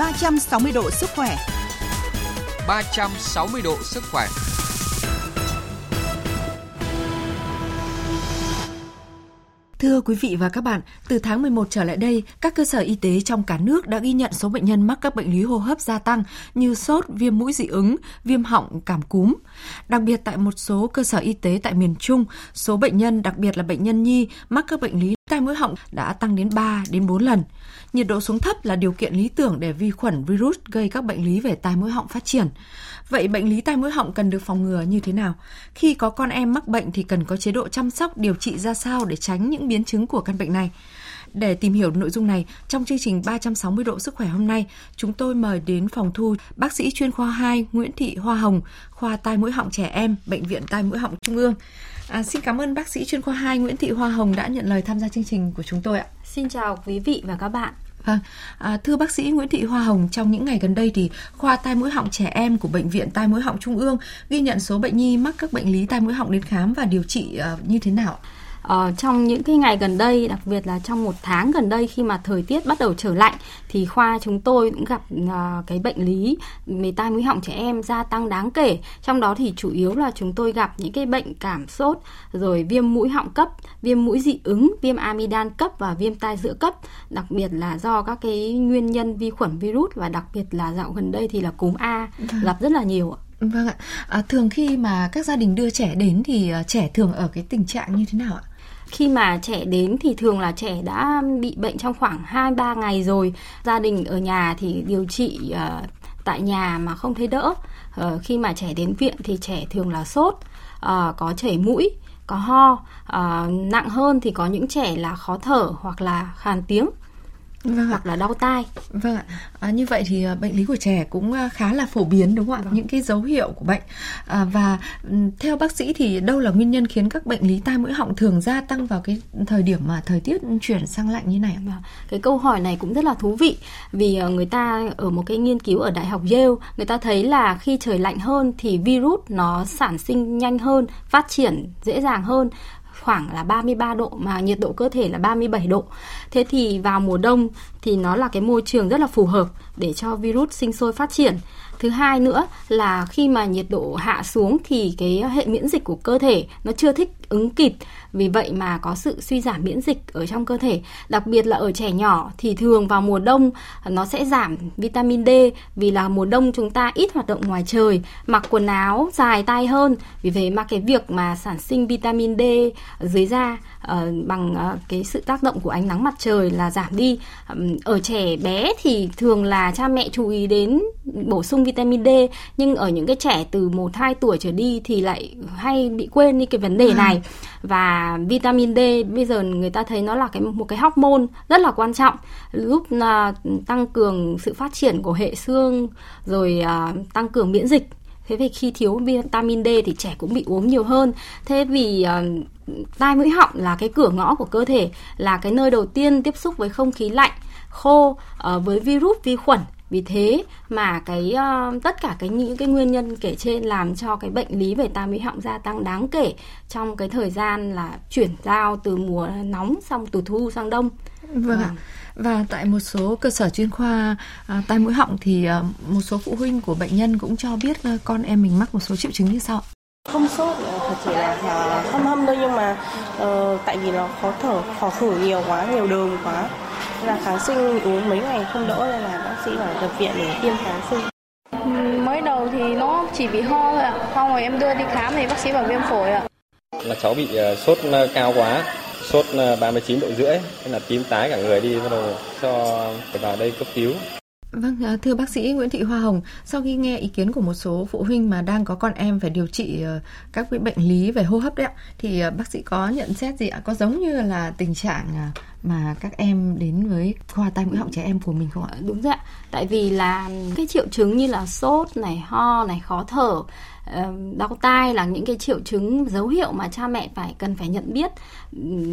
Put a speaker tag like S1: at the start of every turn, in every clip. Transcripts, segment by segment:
S1: 360 độ sức khỏe.
S2: 360 độ sức khỏe.
S3: Thưa quý vị và các bạn, từ tháng 11 trở lại đây, các cơ sở y tế trong cả nước đã ghi nhận số bệnh nhân mắc các bệnh lý hô hấp gia tăng như sốt, viêm mũi dị ứng, viêm họng, cảm cúm. Đặc biệt tại một số cơ sở y tế tại miền Trung, số bệnh nhân, đặc biệt là bệnh nhân nhi mắc các bệnh lý tai mũi họng đã tăng đến 3 đến 4 lần. Nhiệt độ xuống thấp là điều kiện lý tưởng để vi khuẩn virus gây các bệnh lý về tai mũi họng phát triển. Vậy bệnh lý tai mũi họng cần được phòng ngừa như thế nào? Khi có con em mắc bệnh thì cần có chế độ chăm sóc, điều trị ra sao để tránh những biến chứng của căn bệnh này? Để tìm hiểu nội dung này, trong chương trình 360 độ sức khỏe hôm nay, chúng tôi mời đến phòng thu bác sĩ chuyên khoa 2 Nguyễn Thị Hoa Hồng, khoa tai mũi họng trẻ em, Bệnh viện Tai mũi họng Trung ương. À, xin cảm ơn bác sĩ chuyên khoa 2 Nguyễn Thị Hoa Hồng đã nhận lời tham gia chương trình của chúng tôi ạ.
S4: Xin chào quý vị và các bạn.
S3: Vâng, à, thưa bác sĩ Nguyễn Thị Hoa Hồng, trong những ngày gần đây thì khoa tai mũi họng trẻ em của bệnh viện tai mũi họng Trung ương ghi nhận số bệnh nhi mắc các bệnh lý tai mũi họng đến khám và điều trị uh, như thế nào?
S4: Ờ, trong những cái ngày gần đây, đặc biệt là trong một tháng gần đây khi mà thời tiết bắt đầu trở lạnh thì khoa chúng tôi cũng gặp uh, cái bệnh lý về tai mũi họng trẻ em gia tăng đáng kể. Trong đó thì chủ yếu là chúng tôi gặp những cái bệnh cảm sốt, rồi viêm mũi họng cấp, viêm mũi dị ứng, viêm amidan cấp và viêm tai giữa cấp. Đặc biệt là do các cái nguyên nhân vi khuẩn virus và đặc biệt là dạo gần đây thì là cúm A vâng. gặp rất là nhiều ạ.
S3: Vâng ạ. À, thường khi mà các gia đình đưa trẻ đến thì uh, trẻ thường ở cái tình trạng như thế nào ạ?
S4: Khi mà trẻ đến thì thường là trẻ đã bị bệnh trong khoảng 2-3 ngày rồi. Gia đình ở nhà thì điều trị uh, tại nhà mà không thấy đỡ. Uh, khi mà trẻ đến viện thì trẻ thường là sốt, uh, có chảy mũi, có ho. Uh, nặng hơn thì có những trẻ là khó thở hoặc là khàn tiếng vâng hoặc là đau tai.
S3: Vâng ạ. À, như vậy thì à, bệnh lý của trẻ cũng à, khá là phổ biến đúng không ạ? Vâng. Những cái dấu hiệu của bệnh. À, và theo bác sĩ thì đâu là nguyên nhân khiến các bệnh lý tai mũi họng thường gia tăng vào cái thời điểm mà thời tiết chuyển sang lạnh như này ạ?
S4: Vâng. Cái câu hỏi này cũng rất là thú vị vì à, người ta ở một cái nghiên cứu ở đại học Yale người ta thấy là khi trời lạnh hơn thì virus nó sản sinh nhanh hơn, phát triển dễ dàng hơn khoảng là 33 độ mà nhiệt độ cơ thể là 37 độ. Thế thì vào mùa đông thì nó là cái môi trường rất là phù hợp để cho virus sinh sôi phát triển. Thứ hai nữa là khi mà nhiệt độ hạ xuống thì cái hệ miễn dịch của cơ thể nó chưa thích ứng kịp vì vậy mà có sự suy giảm miễn dịch ở trong cơ thể đặc biệt là ở trẻ nhỏ thì thường vào mùa đông nó sẽ giảm vitamin D. Vì là mùa đông chúng ta ít hoạt động ngoài trời mặc quần áo dài tay hơn. Vì vậy mà cái việc mà sản sinh vitamin D dưới da uh, bằng uh, cái sự tác động của ánh nắng mặt trời là giảm đi. Um, ở trẻ bé thì thường là cha mẹ chú ý đến bổ sung vitamin D nhưng ở những cái trẻ từ 1 2 tuổi trở đi thì lại hay bị quên đi cái vấn đề này. Và vitamin D bây giờ người ta thấy nó là cái một cái hormone rất là quan trọng giúp uh, tăng cường sự phát triển của hệ xương rồi uh, tăng cường miễn dịch. Thế vì khi thiếu vitamin D thì trẻ cũng bị uống nhiều hơn. Thế vì uh, tai mũi họng là cái cửa ngõ của cơ thể là cái nơi đầu tiên tiếp xúc với không khí lạnh khô uh, với virus vi khuẩn vì thế mà cái uh, tất cả cái những cái nguyên nhân kể trên làm cho cái bệnh lý về tai mũi họng gia tăng đáng kể trong cái thời gian là chuyển giao từ mùa nóng xong từ thu sang đông.
S3: Vâng ạ. Và tại một số cơ sở chuyên khoa à, tai mũi họng thì à, một số phụ huynh của bệnh nhân cũng cho biết à, con em mình mắc một số triệu chứng như sau.
S5: Không sốt, thật chỉ là uh, hâm hâm thôi nhưng mà uh, tại vì nó khó thở, khó thở nhiều quá, nhiều đờm quá là kháng sinh uống mấy ngày không đỡ nên là bác sĩ bảo nhập viện để tiêm kháng sinh.
S6: Mới đầu thì nó chỉ bị ho thôi ạ. Sau rồi em đưa đi khám thì bác sĩ bảo viêm phổi ạ.
S7: Là cháu bị ờ, sốt ờ, cao quá sốt 39 ờ, độ rưỡi nên là tím tái cả người đi bắt đầu cho phải vào đây cấp cứu
S3: Vâng, à, thưa bác sĩ Nguyễn Thị Hoa Hồng, sau khi nghe ý kiến của một số phụ huynh mà đang có con em phải điều trị ờ, các cái bệnh lý về hô hấp đấy ạ, thì ờ, bác sĩ có nhận xét gì ạ? Có giống như là tình trạng à, mà các em đến với khoa tai mũi họng trẻ em của mình không ạ?
S4: Đúng rồi ạ. Tại vì là cái triệu chứng như là sốt này, ho này, khó thở, đau tai là những cái triệu chứng, dấu hiệu mà cha mẹ phải, cần phải nhận biết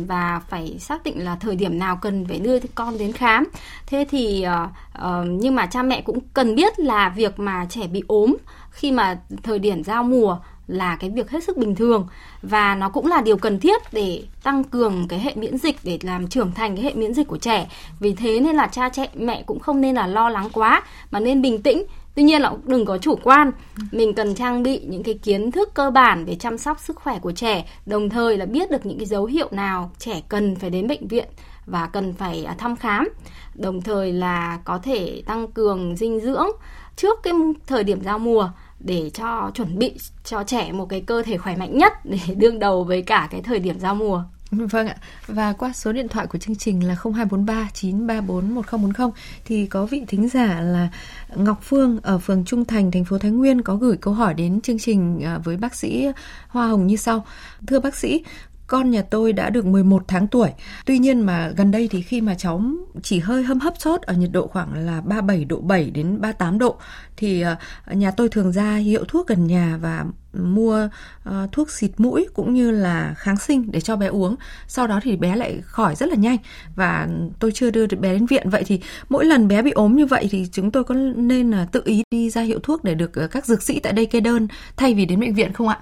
S4: và phải xác định là thời điểm nào cần phải đưa con đến khám. Thế thì ờ, nhưng mà cha mẹ cũng cần biết là việc mà trẻ bị ốm khi mà thời điểm giao mùa là cái việc hết sức bình thường và nó cũng là điều cần thiết để tăng cường cái hệ miễn dịch, để làm trưởng thành cái hệ miễn dịch của trẻ. Vì thế nên là cha, trẻ, mẹ cũng không nên là lo lắng quá, mà nên bình tĩnh Tuy nhiên là đừng có chủ quan, mình cần trang bị những cái kiến thức cơ bản về chăm sóc sức khỏe của trẻ, đồng thời là biết được những cái dấu hiệu nào trẻ cần phải đến bệnh viện và cần phải à, thăm khám. Đồng thời là có thể tăng cường dinh dưỡng trước cái thời điểm giao mùa để cho chuẩn bị cho trẻ một cái cơ thể khỏe mạnh nhất để đương đầu với cả cái thời điểm giao mùa.
S3: Vâng ạ. Và qua số điện thoại của chương trình là 0243 934 1040 thì có vị thính giả là Ngọc Phương ở phường Trung Thành, thành phố Thái Nguyên có gửi câu hỏi đến chương trình à, với bác sĩ Hoa Hồng như sau. Thưa bác sĩ, con nhà tôi đã được 11 tháng tuổi. Tuy nhiên mà gần đây thì khi mà cháu chỉ hơi hâm hấp sốt ở nhiệt độ khoảng là 37 độ 7 đến 38 độ thì ờ, nhà tôi thường ra hiệu thuốc gần nhà và mua uh, thuốc xịt mũi cũng như là kháng sinh để cho bé uống. Sau đó thì bé lại khỏi rất là nhanh và tôi chưa đưa bé đến viện. Vậy thì mỗi lần bé bị ốm như vậy thì chúng tôi có nên là tự ý đi ra hiệu thuốc để được các dược sĩ tại đây kê đơn thay vì đến bệnh viện không ạ?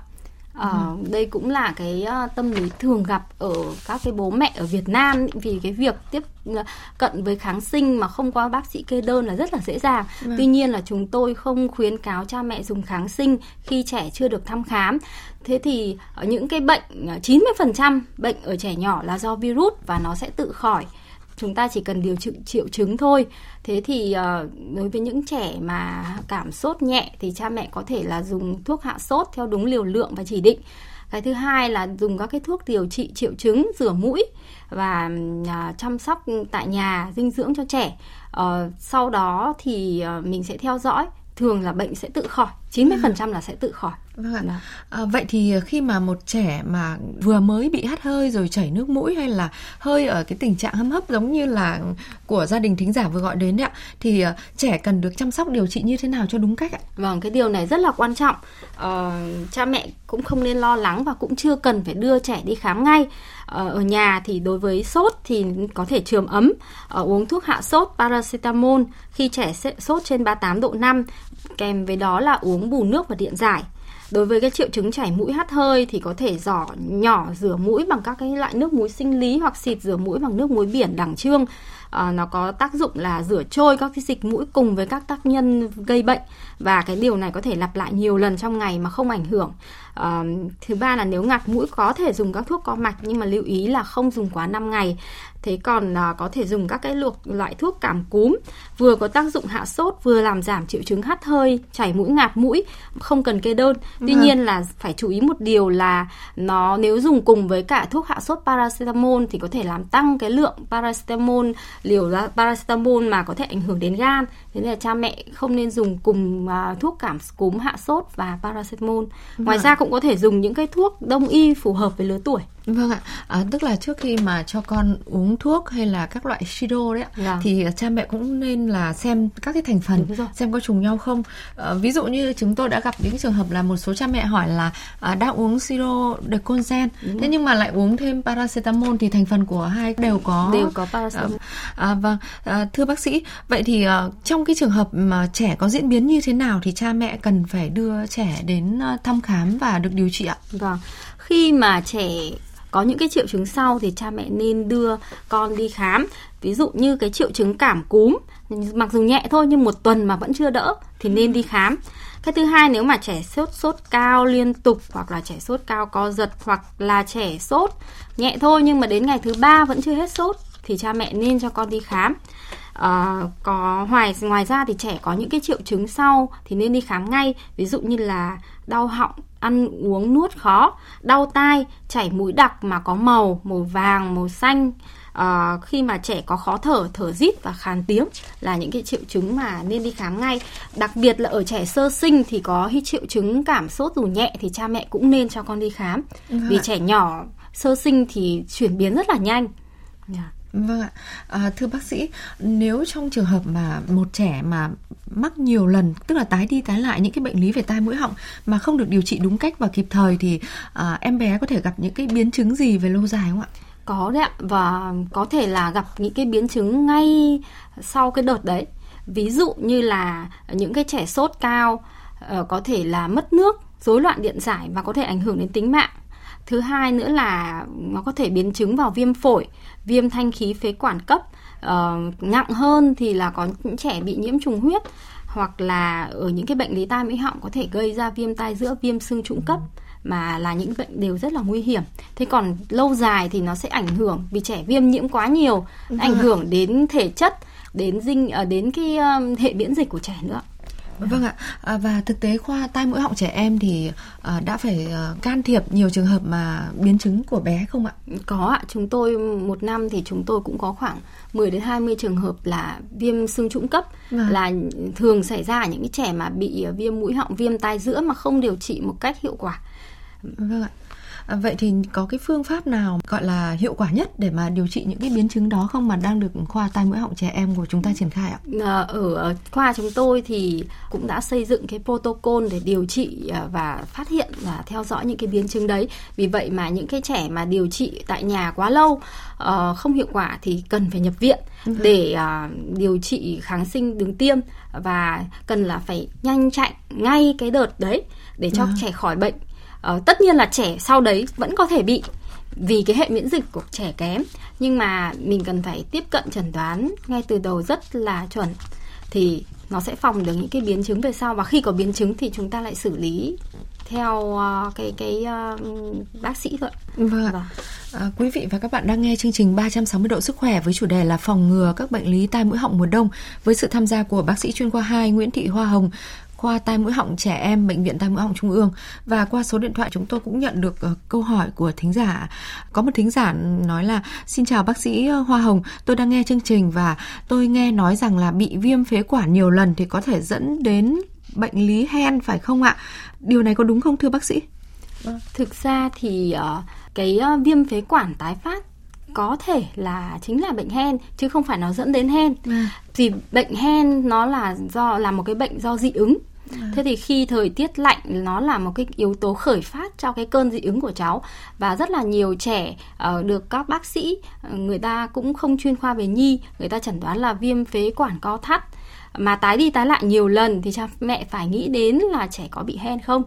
S4: Ờ, ừ. đây cũng là cái uh, tâm lý thường gặp ở các cái bố mẹ ở Việt Nam vì cái việc tiếp uh, cận với kháng sinh mà không qua bác sĩ kê đơn là rất là dễ dàng. Ừ. Tuy nhiên là chúng tôi không khuyến cáo cha mẹ dùng kháng sinh khi trẻ chưa được thăm khám. Thế thì những cái bệnh 90% bệnh ở trẻ nhỏ là do virus và nó sẽ tự khỏi chúng ta chỉ cần điều trị triệu chứng thôi. Thế thì uh, đối với những trẻ mà cảm sốt nhẹ thì cha mẹ có thể là dùng thuốc hạ sốt theo đúng liều lượng và chỉ định. Cái thứ hai là dùng các cái thuốc điều trị triệu chứng rửa mũi và uh, chăm sóc tại nhà dinh dưỡng cho trẻ. Uh, sau đó thì uh, mình sẽ theo dõi thường là bệnh sẽ tự khỏi 90% là sẽ tự khỏi
S3: Vâng ạ. À, vậy thì khi mà một trẻ mà vừa mới bị hắt hơi rồi chảy nước mũi hay là hơi ở cái tình trạng hâm hấp giống như là của gia đình thính giả vừa gọi đến đấy ạ, thì uh, trẻ cần được chăm sóc điều trị như thế nào cho đúng cách ạ?
S4: Vâng, cái điều này rất là quan trọng. Uh, cha mẹ cũng không nên lo lắng và cũng chưa cần phải đưa trẻ đi khám ngay. Ờ, ở nhà thì đối với sốt thì có thể trường ấm, ờ, uống thuốc hạ sốt paracetamol khi trẻ sốt trên 38 độ 5 kèm với đó là uống bù nước và điện giải Đối với cái triệu chứng chảy mũi hắt hơi thì có thể giỏ nhỏ rửa mũi bằng các cái loại nước muối sinh lý hoặc xịt rửa mũi bằng nước muối biển đẳng trương. À, nó có tác dụng là rửa trôi các cái dịch mũi cùng với các tác nhân gây bệnh và cái điều này có thể lặp lại nhiều lần trong ngày mà không ảnh hưởng. À, thứ ba là nếu ngạt mũi có thể dùng các thuốc co mạch nhưng mà lưu ý là không dùng quá 5 ngày thế còn à, có thể dùng các cái luộc loại thuốc cảm cúm vừa có tác dụng hạ sốt vừa làm giảm triệu chứng hắt hơi chảy mũi ngạt mũi không cần kê đơn tuy vâng. nhiên là phải chú ý một điều là nó nếu dùng cùng với cả thuốc hạ sốt paracetamol thì có thể làm tăng cái lượng paracetamol liều paracetamol mà có thể ảnh hưởng đến gan. Thế nên là cha mẹ không nên dùng cùng uh, thuốc cảm cúm hạ sốt và paracetamol. Ngoài vâng. ra cũng có thể dùng những cái thuốc đông y phù hợp với lứa tuổi
S3: Vâng ạ, à, tức là trước khi mà cho con uống thuốc hay là các loại siro đấy ạ, vâng. thì cha mẹ cũng nên là xem các cái thành phần xem có trùng nhau không. À, ví dụ như chúng tôi đã gặp những trường hợp là một số cha mẹ hỏi là à, đang uống siro deconzen, thế nhưng mà lại uống thêm paracetamol thì thành phần của hai đều có
S4: đều có paracetamol.
S3: À, à, vâng, à, thưa bác sĩ, vậy thì à, trong cái trường hợp mà trẻ có diễn biến như thế nào thì cha mẹ cần phải đưa trẻ đến thăm khám và được điều trị ạ?
S4: Vâng, khi mà trẻ có những cái triệu chứng sau thì cha mẹ nên đưa con đi khám. Ví dụ như cái triệu chứng cảm cúm mặc dù nhẹ thôi nhưng một tuần mà vẫn chưa đỡ thì nên đi khám. Cái thứ hai nếu mà trẻ sốt sốt cao liên tục hoặc là trẻ sốt cao co giật hoặc là trẻ sốt nhẹ thôi nhưng mà đến ngày thứ ba vẫn chưa hết sốt thì cha mẹ nên cho con đi khám. À, có ngoài ngoài ra thì trẻ có những cái triệu chứng sau thì nên đi khám ngay. Ví dụ như là đau họng ăn uống nuốt khó đau tai chảy mũi đặc mà có màu màu vàng màu xanh à, khi mà trẻ có khó thở thở rít và khàn tiếng là những cái triệu chứng mà nên đi khám ngay đặc biệt là ở trẻ sơ sinh thì có triệu chứng cảm sốt dù nhẹ thì cha mẹ cũng nên cho con đi khám ừ. vì trẻ nhỏ sơ sinh thì chuyển biến rất là nhanh
S3: yeah. Vâng ạ. À, thưa bác sĩ, nếu trong trường hợp mà một trẻ mà mắc nhiều lần, tức là tái đi tái lại những cái bệnh lý về tai mũi họng mà không được điều trị đúng cách và kịp thời thì à, em bé có thể gặp những cái biến chứng gì về lâu dài không ạ?
S4: Có đấy ạ và có thể là gặp những cái biến chứng ngay sau cái đợt đấy. Ví dụ như là những cái trẻ sốt cao ờ, có thể là mất nước rối loạn điện giải và có thể ảnh hưởng đến tính mạng thứ hai nữa là nó có thể biến chứng vào viêm phổi viêm thanh khí phế quản cấp uh, nặng hơn thì là có những trẻ bị nhiễm trùng huyết hoặc là ở những cái bệnh lý tai mũi họng có thể gây ra viêm tai giữa viêm xương trũng cấp mà là những bệnh đều rất là nguy hiểm. Thế còn lâu dài thì nó sẽ ảnh hưởng vì trẻ viêm nhiễm quá nhiều, ảnh hưởng đến thể chất, đến dinh ờ, đến cái hệ miễn dịch của trẻ nữa.
S3: Vâng ạ, à, và thực tế khoa tai mũi họng trẻ em thì à, đã phải à, can thiệp nhiều trường hợp mà biến chứng của bé không ạ?
S4: Có ạ, chúng tôi một năm thì chúng tôi cũng có khoảng 10 đến 20 trường hợp là viêm xương trũng cấp à. là thường xảy ra ở những cái trẻ mà bị viêm mũi họng, viêm tai giữa mà không điều trị một cách hiệu quả.
S3: Vâng ạ. À, vậy thì có cái phương pháp nào gọi là hiệu quả nhất để mà điều trị những cái biến chứng đó không mà đang được khoa tai mũi họng trẻ em của chúng ta triển khai ạ?
S4: À, ở khoa chúng tôi thì cũng đã xây dựng cái protocol để điều trị à, và phát hiện và theo dõi những cái biến chứng đấy. Vì vậy mà những cái trẻ mà điều trị tại nhà quá lâu ờ, không hiệu quả thì cần phải nhập viện ừ. để à, điều trị kháng sinh đường tiêm và cần là phải nhanh chạy ngay cái đợt đấy để cho à. trẻ khỏi bệnh uh, tất nhiên là trẻ sau đấy vẫn có thể bị vì cái hệ miễn dịch của trẻ kém nhưng mà mình cần phải tiếp cận chẩn đoán ngay từ đầu rất là chuẩn thì nó sẽ phòng được những cái biến chứng về sau và khi có biến chứng thì chúng ta lại xử lý theo uh, cái cái uh, bác sĩ thôi.
S3: Vâng. vâng. À, quý vị và các bạn đang nghe chương trình 360 độ sức khỏe với chủ đề là phòng ngừa các bệnh lý tai mũi họng mùa đông với sự tham gia của bác sĩ chuyên khoa 2 Nguyễn Thị Hoa Hồng, khoa tai mũi họng trẻ em bệnh viện tai mũi họng trung ương. Và qua số điện thoại chúng tôi cũng nhận được uh, câu hỏi của thính giả. Có một thính giả nói là xin chào bác sĩ ờ, hoa hồng. Tôi đang nghe chương trình và tôi nghe nói rằng là bị viêm phế quản nhiều lần thì có thể dẫn đến bệnh lý hen phải không ạ? Điều này có đúng không thưa bác sĩ?
S4: Vâng, thực ra thì uh, cái uh, viêm phế quản tái phát có thể là chính là bệnh hen chứ không phải nó dẫn đến hen à. thì bệnh hen nó là do là một cái bệnh do dị ứng À. Thế thì khi thời tiết lạnh nó là một cái yếu tố khởi phát cho cái cơn dị ứng của cháu và rất là nhiều trẻ uh, được các bác sĩ uh, người ta cũng không chuyên khoa về nhi, người ta chẩn đoán là viêm phế quản co thắt mà tái đi tái lại nhiều lần thì cha mẹ phải nghĩ đến là trẻ có bị hen không.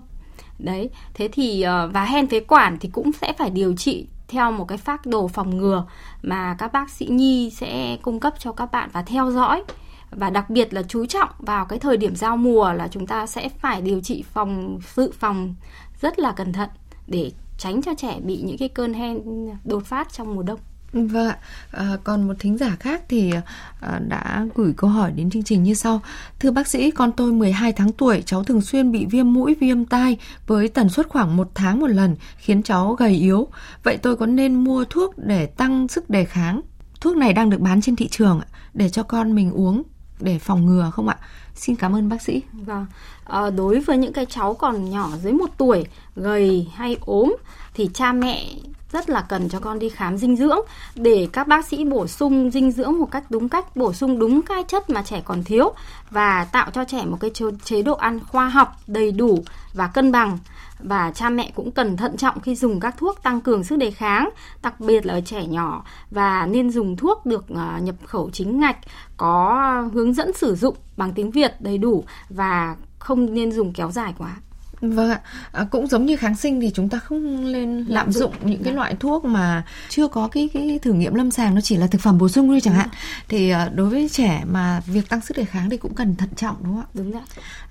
S4: Đấy, thế thì uh, và hen phế quản thì cũng sẽ phải điều trị theo một cái phác đồ phòng ngừa mà các bác sĩ nhi sẽ cung cấp cho các bạn và theo dõi và đặc biệt là chú trọng vào cái thời điểm giao mùa là chúng ta sẽ phải điều trị phòng, dự phòng rất là cẩn thận để tránh cho trẻ bị những cái cơn hen đột phát trong mùa đông.
S3: Vâng ạ, à, còn một thính giả khác thì à, đã gửi câu hỏi đến chương trình như sau. Thưa bác sĩ, con tôi 12 tháng tuổi, cháu thường xuyên bị viêm mũi, viêm tai với tần suất khoảng một tháng một lần, khiến cháu gầy yếu. Vậy tôi có nên mua thuốc để tăng sức đề kháng? Thuốc này đang được bán trên thị trường để cho con mình uống để phòng ngừa không ạ? Xin cảm ơn bác sĩ.
S4: Vâng. À, đối với những cái cháu còn nhỏ dưới một tuổi, gầy hay ốm thì cha mẹ rất là cần cho con đi khám dinh dưỡng để các bác sĩ bổ sung dinh dưỡng một cách đúng cách, bổ sung đúng cái chất mà trẻ còn thiếu và tạo cho trẻ một cái chế độ ăn khoa học, đầy đủ và cân bằng và cha mẹ cũng cần thận trọng khi dùng các thuốc tăng cường sức đề kháng, đặc biệt là ở trẻ nhỏ và nên dùng thuốc được à, nhập khẩu chính ngạch có hướng dẫn sử dụng bằng tiếng Việt đầy đủ và không nên dùng kéo dài quá.
S3: Vâng ạ, à, cũng giống như kháng sinh thì chúng ta không nên lạm dụng những cái dạ. loại thuốc mà chưa có cái cái thử nghiệm lâm sàng nó chỉ là thực phẩm bổ sung thôi chẳng hạn. Thì uh, đối với trẻ mà việc tăng sức đề kháng thì cũng cần thận trọng đúng không ạ?
S4: Đúng ạ.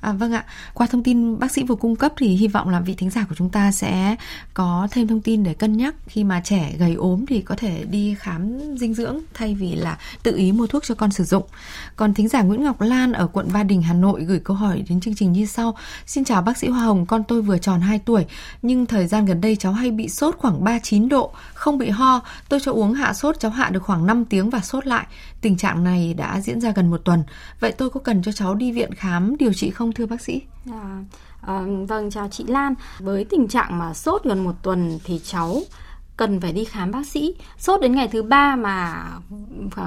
S3: À, vâng ạ, qua thông tin bác sĩ vừa cung cấp thì hy vọng là vị thính giả của chúng ta sẽ có thêm thông tin để cân nhắc khi mà trẻ gầy ốm thì có thể đi khám dinh dưỡng thay vì là tự ý mua thuốc cho con sử dụng. Còn thính giả Nguyễn Ngọc Lan ở quận Ba Đình Hà Nội gửi câu hỏi đến chương trình như sau. Xin chào bác sĩ Hoa Hồng chồng con tôi vừa tròn 2 tuổi, nhưng thời gian gần đây cháu hay bị sốt khoảng 39 độ, không bị ho. Tôi cho uống hạ sốt, cháu hạ được khoảng 5 tiếng và sốt lại. Tình trạng này đã diễn ra gần một tuần. Vậy tôi có cần cho cháu đi viện khám điều trị không thưa bác sĩ?
S4: À, à, vâng, chào chị Lan. Với tình trạng mà sốt gần một tuần thì cháu cần phải đi khám bác sĩ. Sốt đến ngày thứ ba mà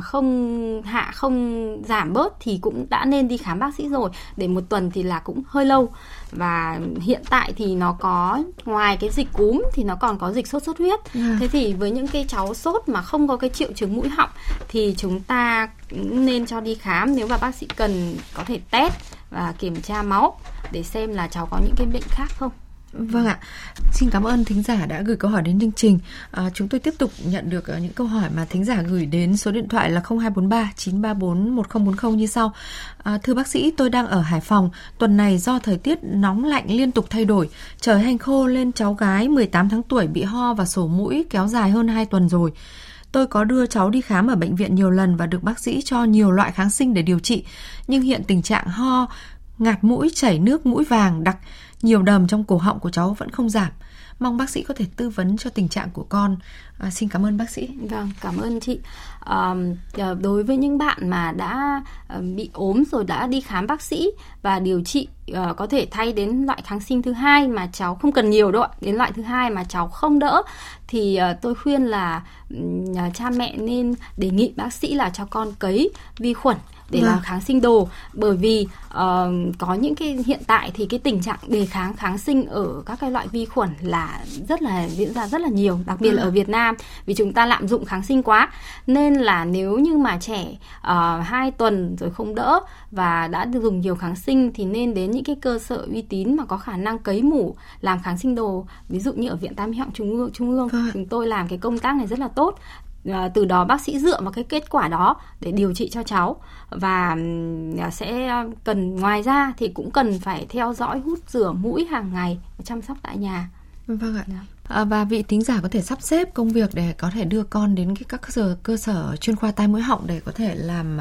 S4: không hạ không giảm bớt thì cũng đã nên đi khám bác sĩ rồi. Để một tuần thì là cũng hơi lâu. Và hiện tại thì nó có ngoài cái dịch cúm thì nó còn có dịch sốt xuất huyết. À. thế thì với những cái cháu sốt mà không có cái triệu chứng mũi họng thì chúng ta nên cho đi khám nếu mà bác sĩ cần có thể test và kiểm tra máu để xem là cháu có những cái bệnh khác không
S3: Vâng ạ, xin cảm ơn thính giả đã gửi câu hỏi đến chương trình. À, chúng tôi tiếp tục nhận được à, những câu hỏi mà thính giả gửi đến số điện thoại là 0243 934 1040 như sau. À, thưa bác sĩ, tôi đang ở Hải Phòng. Tuần này do thời tiết nóng lạnh liên tục thay đổi, trời hành khô lên cháu gái 18 tháng tuổi bị ho và sổ mũi kéo dài hơn 2 tuần rồi. Tôi có đưa cháu đi khám ở bệnh viện nhiều lần và được bác sĩ cho nhiều loại kháng sinh để điều trị, nhưng hiện tình trạng ho, ngạt mũi, chảy nước mũi vàng đặc nhiều đờm trong cổ họng của cháu vẫn không giảm. Mong bác sĩ có thể tư vấn cho tình trạng của con. À, xin cảm ơn bác sĩ.
S4: Vâng, cảm ơn chị. À, đối với những bạn mà đã ờ, bị ốm rồi đã đi khám bác sĩ và điều trị à, có thể thay đến loại kháng sinh thứ hai mà cháu không cần nhiều đâu ạ, đến loại thứ hai mà cháu không đỡ thì à, tôi khuyên là uh, cha mẹ nên đề nghị bác sĩ là cho con cấy vi khuẩn để làm vâng. kháng sinh đồ bởi vì uh, có những cái hiện tại thì cái tình trạng đề kháng kháng sinh ở các cái loại vi khuẩn là rất là diễn ra rất là nhiều đặc biệt là ở vâng. Việt Nam vì chúng ta lạm dụng kháng sinh quá nên là nếu như mà trẻ uh, 2 tuần rồi không đỡ và đã dùng nhiều kháng sinh thì nên đến những cái cơ sở uy tín mà có khả năng cấy mủ làm kháng sinh đồ ví dụ như ở viện tai mũi họng trung ương trung ương vâng. chúng tôi làm cái công tác này rất là tốt từ đó bác sĩ dựa vào cái kết quả đó để điều trị cho cháu. Và à, sẽ cần ngoài ra thì cũng cần phải theo dõi hút rửa mũi hàng ngày chăm sóc tại nhà.
S3: Vâng ạ. Dạ. À, và vị thính giả có thể sắp xếp công việc để có thể đưa con đến cái các cơ sở cơ sở chuyên khoa tai mũi họng để có thể làm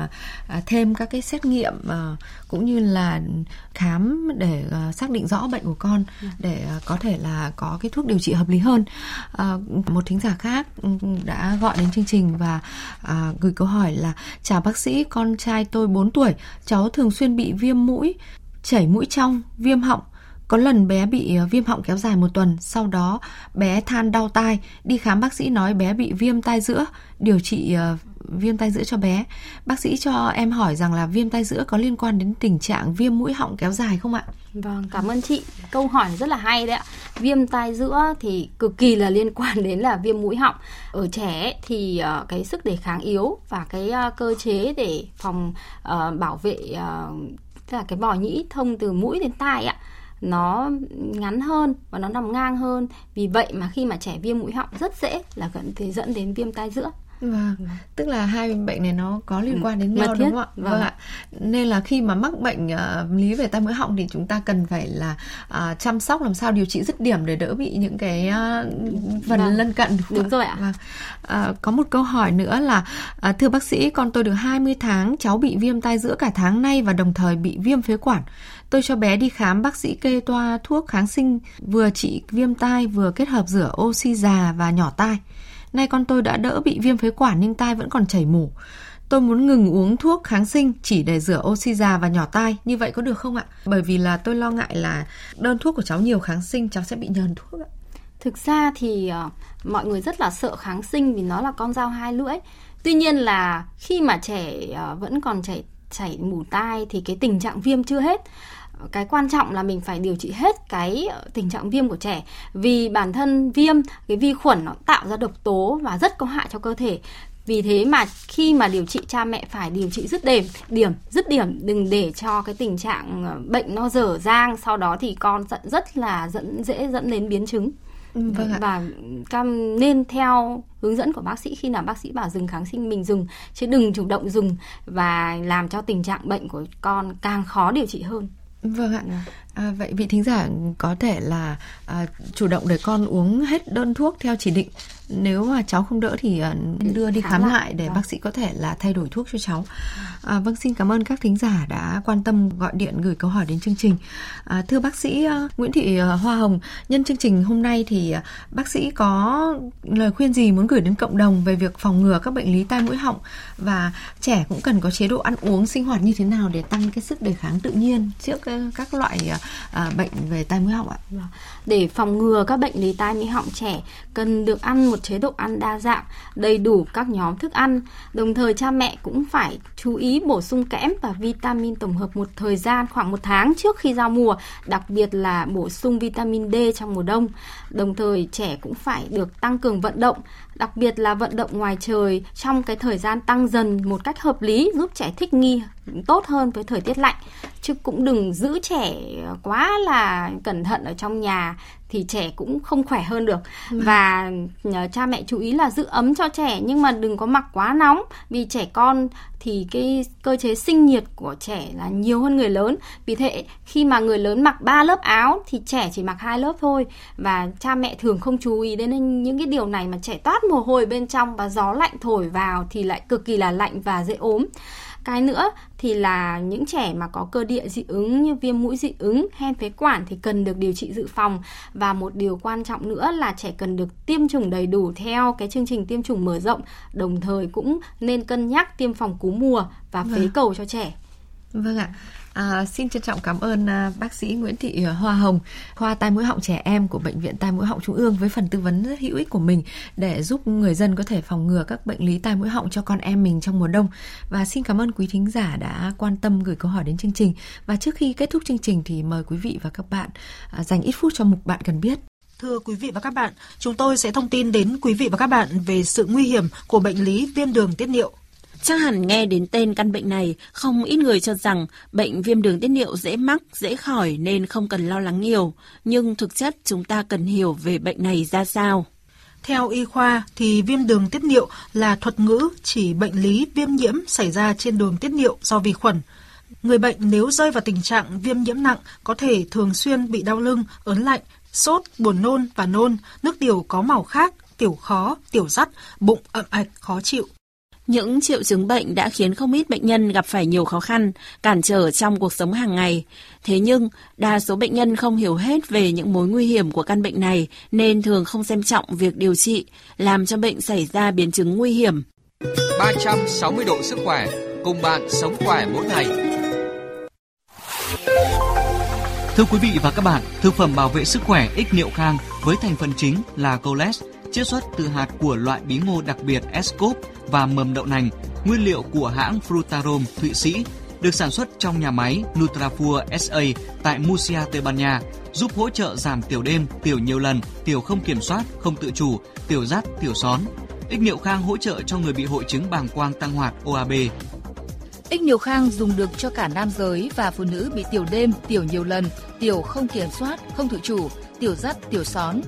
S3: à, thêm các cái xét nghiệm à, cũng như là khám để à, xác định rõ bệnh của con để à, có thể là có cái thuốc điều trị hợp lý hơn. À, một thính giả khác ừ, đã gọi đến chương trình và à, gửi câu hỏi là chào bác sĩ, con trai tôi 4 tuổi, cháu thường xuyên bị viêm mũi, chảy mũi trong, viêm họng có lần bé bị ờ, viêm họng kéo dài một tuần, sau đó bé than đau tai, đi khám bác sĩ nói bé bị viêm tai giữa, điều trị ờ, viêm tai giữa cho bé. Bác sĩ cho em hỏi rằng là viêm tai giữa có liên quan đến tình trạng viêm mũi họng kéo dài không ạ?
S4: Vâng, cảm ơn chị. Câu hỏi rất là hay đấy ạ. Viêm tai giữa thì cực kỳ là liên quan đến là viêm mũi họng. Ở trẻ thì ờ, cái sức đề kháng yếu và cái cơ chế để phòng bảo vệ tức là cái bò nhĩ thông từ mũi đến tai ạ nó ngắn hơn và nó nằm ngang hơn. Vì vậy mà khi mà trẻ viêm mũi họng rất dễ là gần thì dẫn đến viêm tai giữa.
S3: Vâng, tức là hai bệnh này nó có liên ừ, quan đến nhau đúng không ạ? Vâng. vâng ạ. Nên là khi mà mắc bệnh uh, lý về tai mũi họng thì chúng ta cần phải là uh, chăm sóc làm sao điều trị dứt điểm để đỡ bị những cái uh, phần vâng. lân cận.
S4: Đúng, đúng rồi ạ.
S3: Vâng. Uh, có một câu hỏi nữa là uh, thưa bác sĩ, con tôi được 20 tháng, cháu bị viêm tai giữa cả tháng nay và đồng thời bị viêm phế quản. Tôi cho bé đi khám bác sĩ kê toa thuốc kháng sinh vừa trị viêm tai vừa kết hợp rửa oxy già và nhỏ tai. Nay con tôi đã đỡ bị viêm phế quản nhưng tai vẫn còn chảy mủ. Tôi muốn ngừng uống thuốc kháng sinh chỉ để rửa oxy già và nhỏ tai, như vậy có được không ạ? Bởi vì là tôi lo ngại là đơn thuốc của cháu nhiều kháng sinh, cháu sẽ bị nhờn thuốc ạ.
S4: Thực ra thì uh, mọi người rất là sợ kháng sinh vì nó là con dao hai lưỡi. Tuy nhiên là khi mà trẻ uh, vẫn còn chảy chảy mủ tai thì cái tình trạng viêm chưa hết cái quan trọng là mình phải điều trị hết cái ờ, tình trạng viêm của trẻ. Vì bản thân viêm cái vi khuẩn nó tạo ra độc tố và rất có hại cho cơ thể. Vì thế mà khi mà điều trị cha mẹ phải điều trị dứt điểm điểm dứt điểm đừng để cho cái tình trạng ờ, bệnh nó dở dang sau đó thì con rất là dẫn dễ dẫn đến biến chứng.
S3: Ừ, vâng ạ.
S4: và cam nên theo hướng dẫn của bác sĩ khi nào bác sĩ bảo dừng kháng sinh mình dừng chứ đừng chủ động dùng và làm cho tình trạng bệnh của con càng khó điều trị hơn
S3: Vâng ạ. À, vậy vị thính giả có thể là à, chủ động để con uống hết đơn thuốc theo chỉ định nếu mà cháu không đỡ thì ờ, đưa đi khám, lại để vâng. bác sĩ có thể là thay đổi thuốc cho cháu. À, vâng xin cảm ơn các thính giả đã quan tâm gọi điện gửi câu hỏi đến chương trình. À, thưa bác sĩ uh, Nguyễn Thị uh, Hoa Hồng, nhân chương trình hôm nay thì uh, bác sĩ có lời khuyên gì muốn gửi đến cộng đồng về việc phòng ngừa các bệnh lý tai mũi họng và trẻ cũng cần có chế độ ăn uống sinh hoạt như thế nào để tăng cái sức đề kháng tự nhiên trước các loại à, bệnh về tai mũi họng ạ?
S4: Vâng. Để phòng ngừa các bệnh lý tai mũi họng trẻ cần được ăn một chế độ ăn đa dạng, đầy đủ các nhóm thức ăn. Đồng thời cha mẹ cũng phải chú ý bổ sung kẽm và vitamin tổng hợp một thời gian khoảng một tháng trước khi giao mùa, đặc biệt là bổ sung vitamin D trong mùa đông. Đồng thời trẻ cũng phải được tăng cường vận động, đặc biệt là vận động ngoài trời trong cái thời gian tăng dần một cách hợp lý, giúp trẻ thích nghi tốt hơn với thời tiết lạnh. chứ cũng đừng giữ trẻ quá là cẩn thận ở trong nhà thì trẻ cũng không khỏe hơn được. Ừ. và nhờ cha mẹ chú ý là giữ ấm cho trẻ nhưng mà đừng có mặc quá nóng vì trẻ con thì cái cơ chế sinh nhiệt của trẻ là nhiều hơn người lớn. Vì thế khi mà người lớn mặc 3 lớp áo thì trẻ chỉ mặc hai lớp thôi. Và cha mẹ thường không chú ý đến những cái điều này mà trẻ toát mồ hôi bên trong và gió lạnh thổi vào thì lại cực kỳ là lạnh và dễ ốm cái nữa thì là những trẻ mà có cơ địa dị ứng như viêm mũi dị ứng, hen phế quản thì cần được điều trị dự phòng và một điều quan trọng nữa là trẻ cần được tiêm chủng đầy đủ theo cái chương trình tiêm chủng mở rộng, đồng thời cũng nên cân nhắc tiêm phòng cúm mùa và phế vâng. cầu cho trẻ.
S3: Vâng ạ. À, xin trân trọng cảm ơn à, bác sĩ Nguyễn Thị Hoa Hồng, khoa tai mũi họng trẻ em của bệnh viện tai mũi họng Trung ương với phần tư vấn rất hữu ích của mình để giúp người dân có thể phòng ngừa các bệnh lý tai mũi họng cho con em mình trong mùa đông. Và xin cảm ơn quý thính giả đã quan tâm gửi câu hỏi đến chương trình. Và trước khi kết thúc chương trình thì mời quý vị và các bạn à, dành ít phút cho mục bạn cần biết.
S1: Thưa quý vị và các bạn, chúng tôi sẽ thông tin đến quý vị và các bạn về sự nguy hiểm của bệnh lý viêm đường tiết niệu.
S2: Chắc hẳn nghe đến tên căn bệnh này, không ít người cho rằng bệnh viêm đường tiết niệu dễ mắc, dễ khỏi nên không cần lo lắng nhiều. Nhưng thực chất chúng ta cần hiểu về bệnh này ra sao.
S1: Theo y khoa thì viêm đường tiết niệu là thuật ngữ chỉ bệnh lý viêm nhiễm xảy ra trên đường tiết niệu do vi khuẩn. Người bệnh nếu rơi vào tình trạng viêm nhiễm nặng có thể thường xuyên bị đau lưng, ớn lạnh, sốt, buồn nôn và nôn, nước tiểu có màu khác, tiểu khó, tiểu dắt, bụng ậm ạch, khó chịu.
S2: Những triệu chứng bệnh đã khiến không ít bệnh nhân gặp phải nhiều khó khăn, cản trở trong cuộc sống hàng ngày. Thế nhưng, đa số bệnh nhân không hiểu hết về những mối nguy hiểm của căn bệnh này nên thường không xem trọng việc điều trị, làm cho bệnh xảy ra biến chứng nguy hiểm.
S8: 360 độ sức khỏe, cùng bạn sống khỏe mỗi ngày. Thưa quý vị và các bạn, thực phẩm bảo vệ sức khỏe ích niệu khang với thành phần chính là coles, chiết xuất từ hạt của loại bí ngô đặc biệt Escop và mầm đậu nành, nguyên liệu của hãng Frutarom Thụy Sĩ, được sản xuất trong nhà máy Nutrafur SA tại Murcia, Tây Ban Nha, giúp hỗ trợ giảm tiểu đêm, tiểu nhiều lần, tiểu không kiểm soát, không tự chủ, tiểu rắt, tiểu són. Ích niệu khang hỗ trợ cho người bị hội chứng bàng quang tăng hoạt OAB.
S9: Ích niệu khang dùng được cho cả nam giới và phụ nữ bị tiểu đêm, tiểu nhiều lần, tiểu không kiểm soát, không tự chủ, tiểu rắt, tiểu són,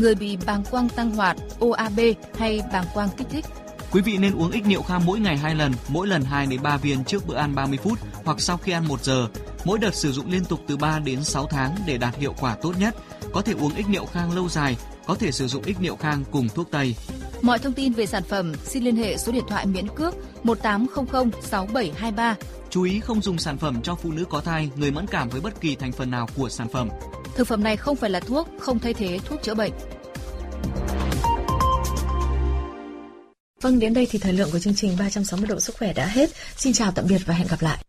S9: người bị bàng quang tăng hoạt, OAB hay bàng quang kích thích.
S8: Quý vị nên uống ích niệu kham mỗi ngày 2 lần, mỗi lần 2 đến 3 viên trước bữa ăn 30 phút hoặc sau khi ăn 1 giờ. Mỗi đợt sử dụng liên tục từ 3 đến 6 tháng để đạt hiệu quả tốt nhất. Có thể uống ích niệu khang lâu dài, có thể sử dụng ích niệu khang cùng thuốc tây.
S9: Mọi thông tin về sản phẩm xin liên hệ số điện thoại miễn cước 1800 6723.
S8: Chú ý không dùng sản phẩm cho phụ nữ có thai, người mẫn cảm với bất kỳ thành phần nào của sản phẩm.
S9: Thực phẩm này không phải là thuốc, không thay thế thuốc chữa bệnh.
S3: Vâng, đến đây thì thời lượng của chương trình 360 độ sức khỏe đã hết. Xin chào tạm biệt và hẹn gặp lại.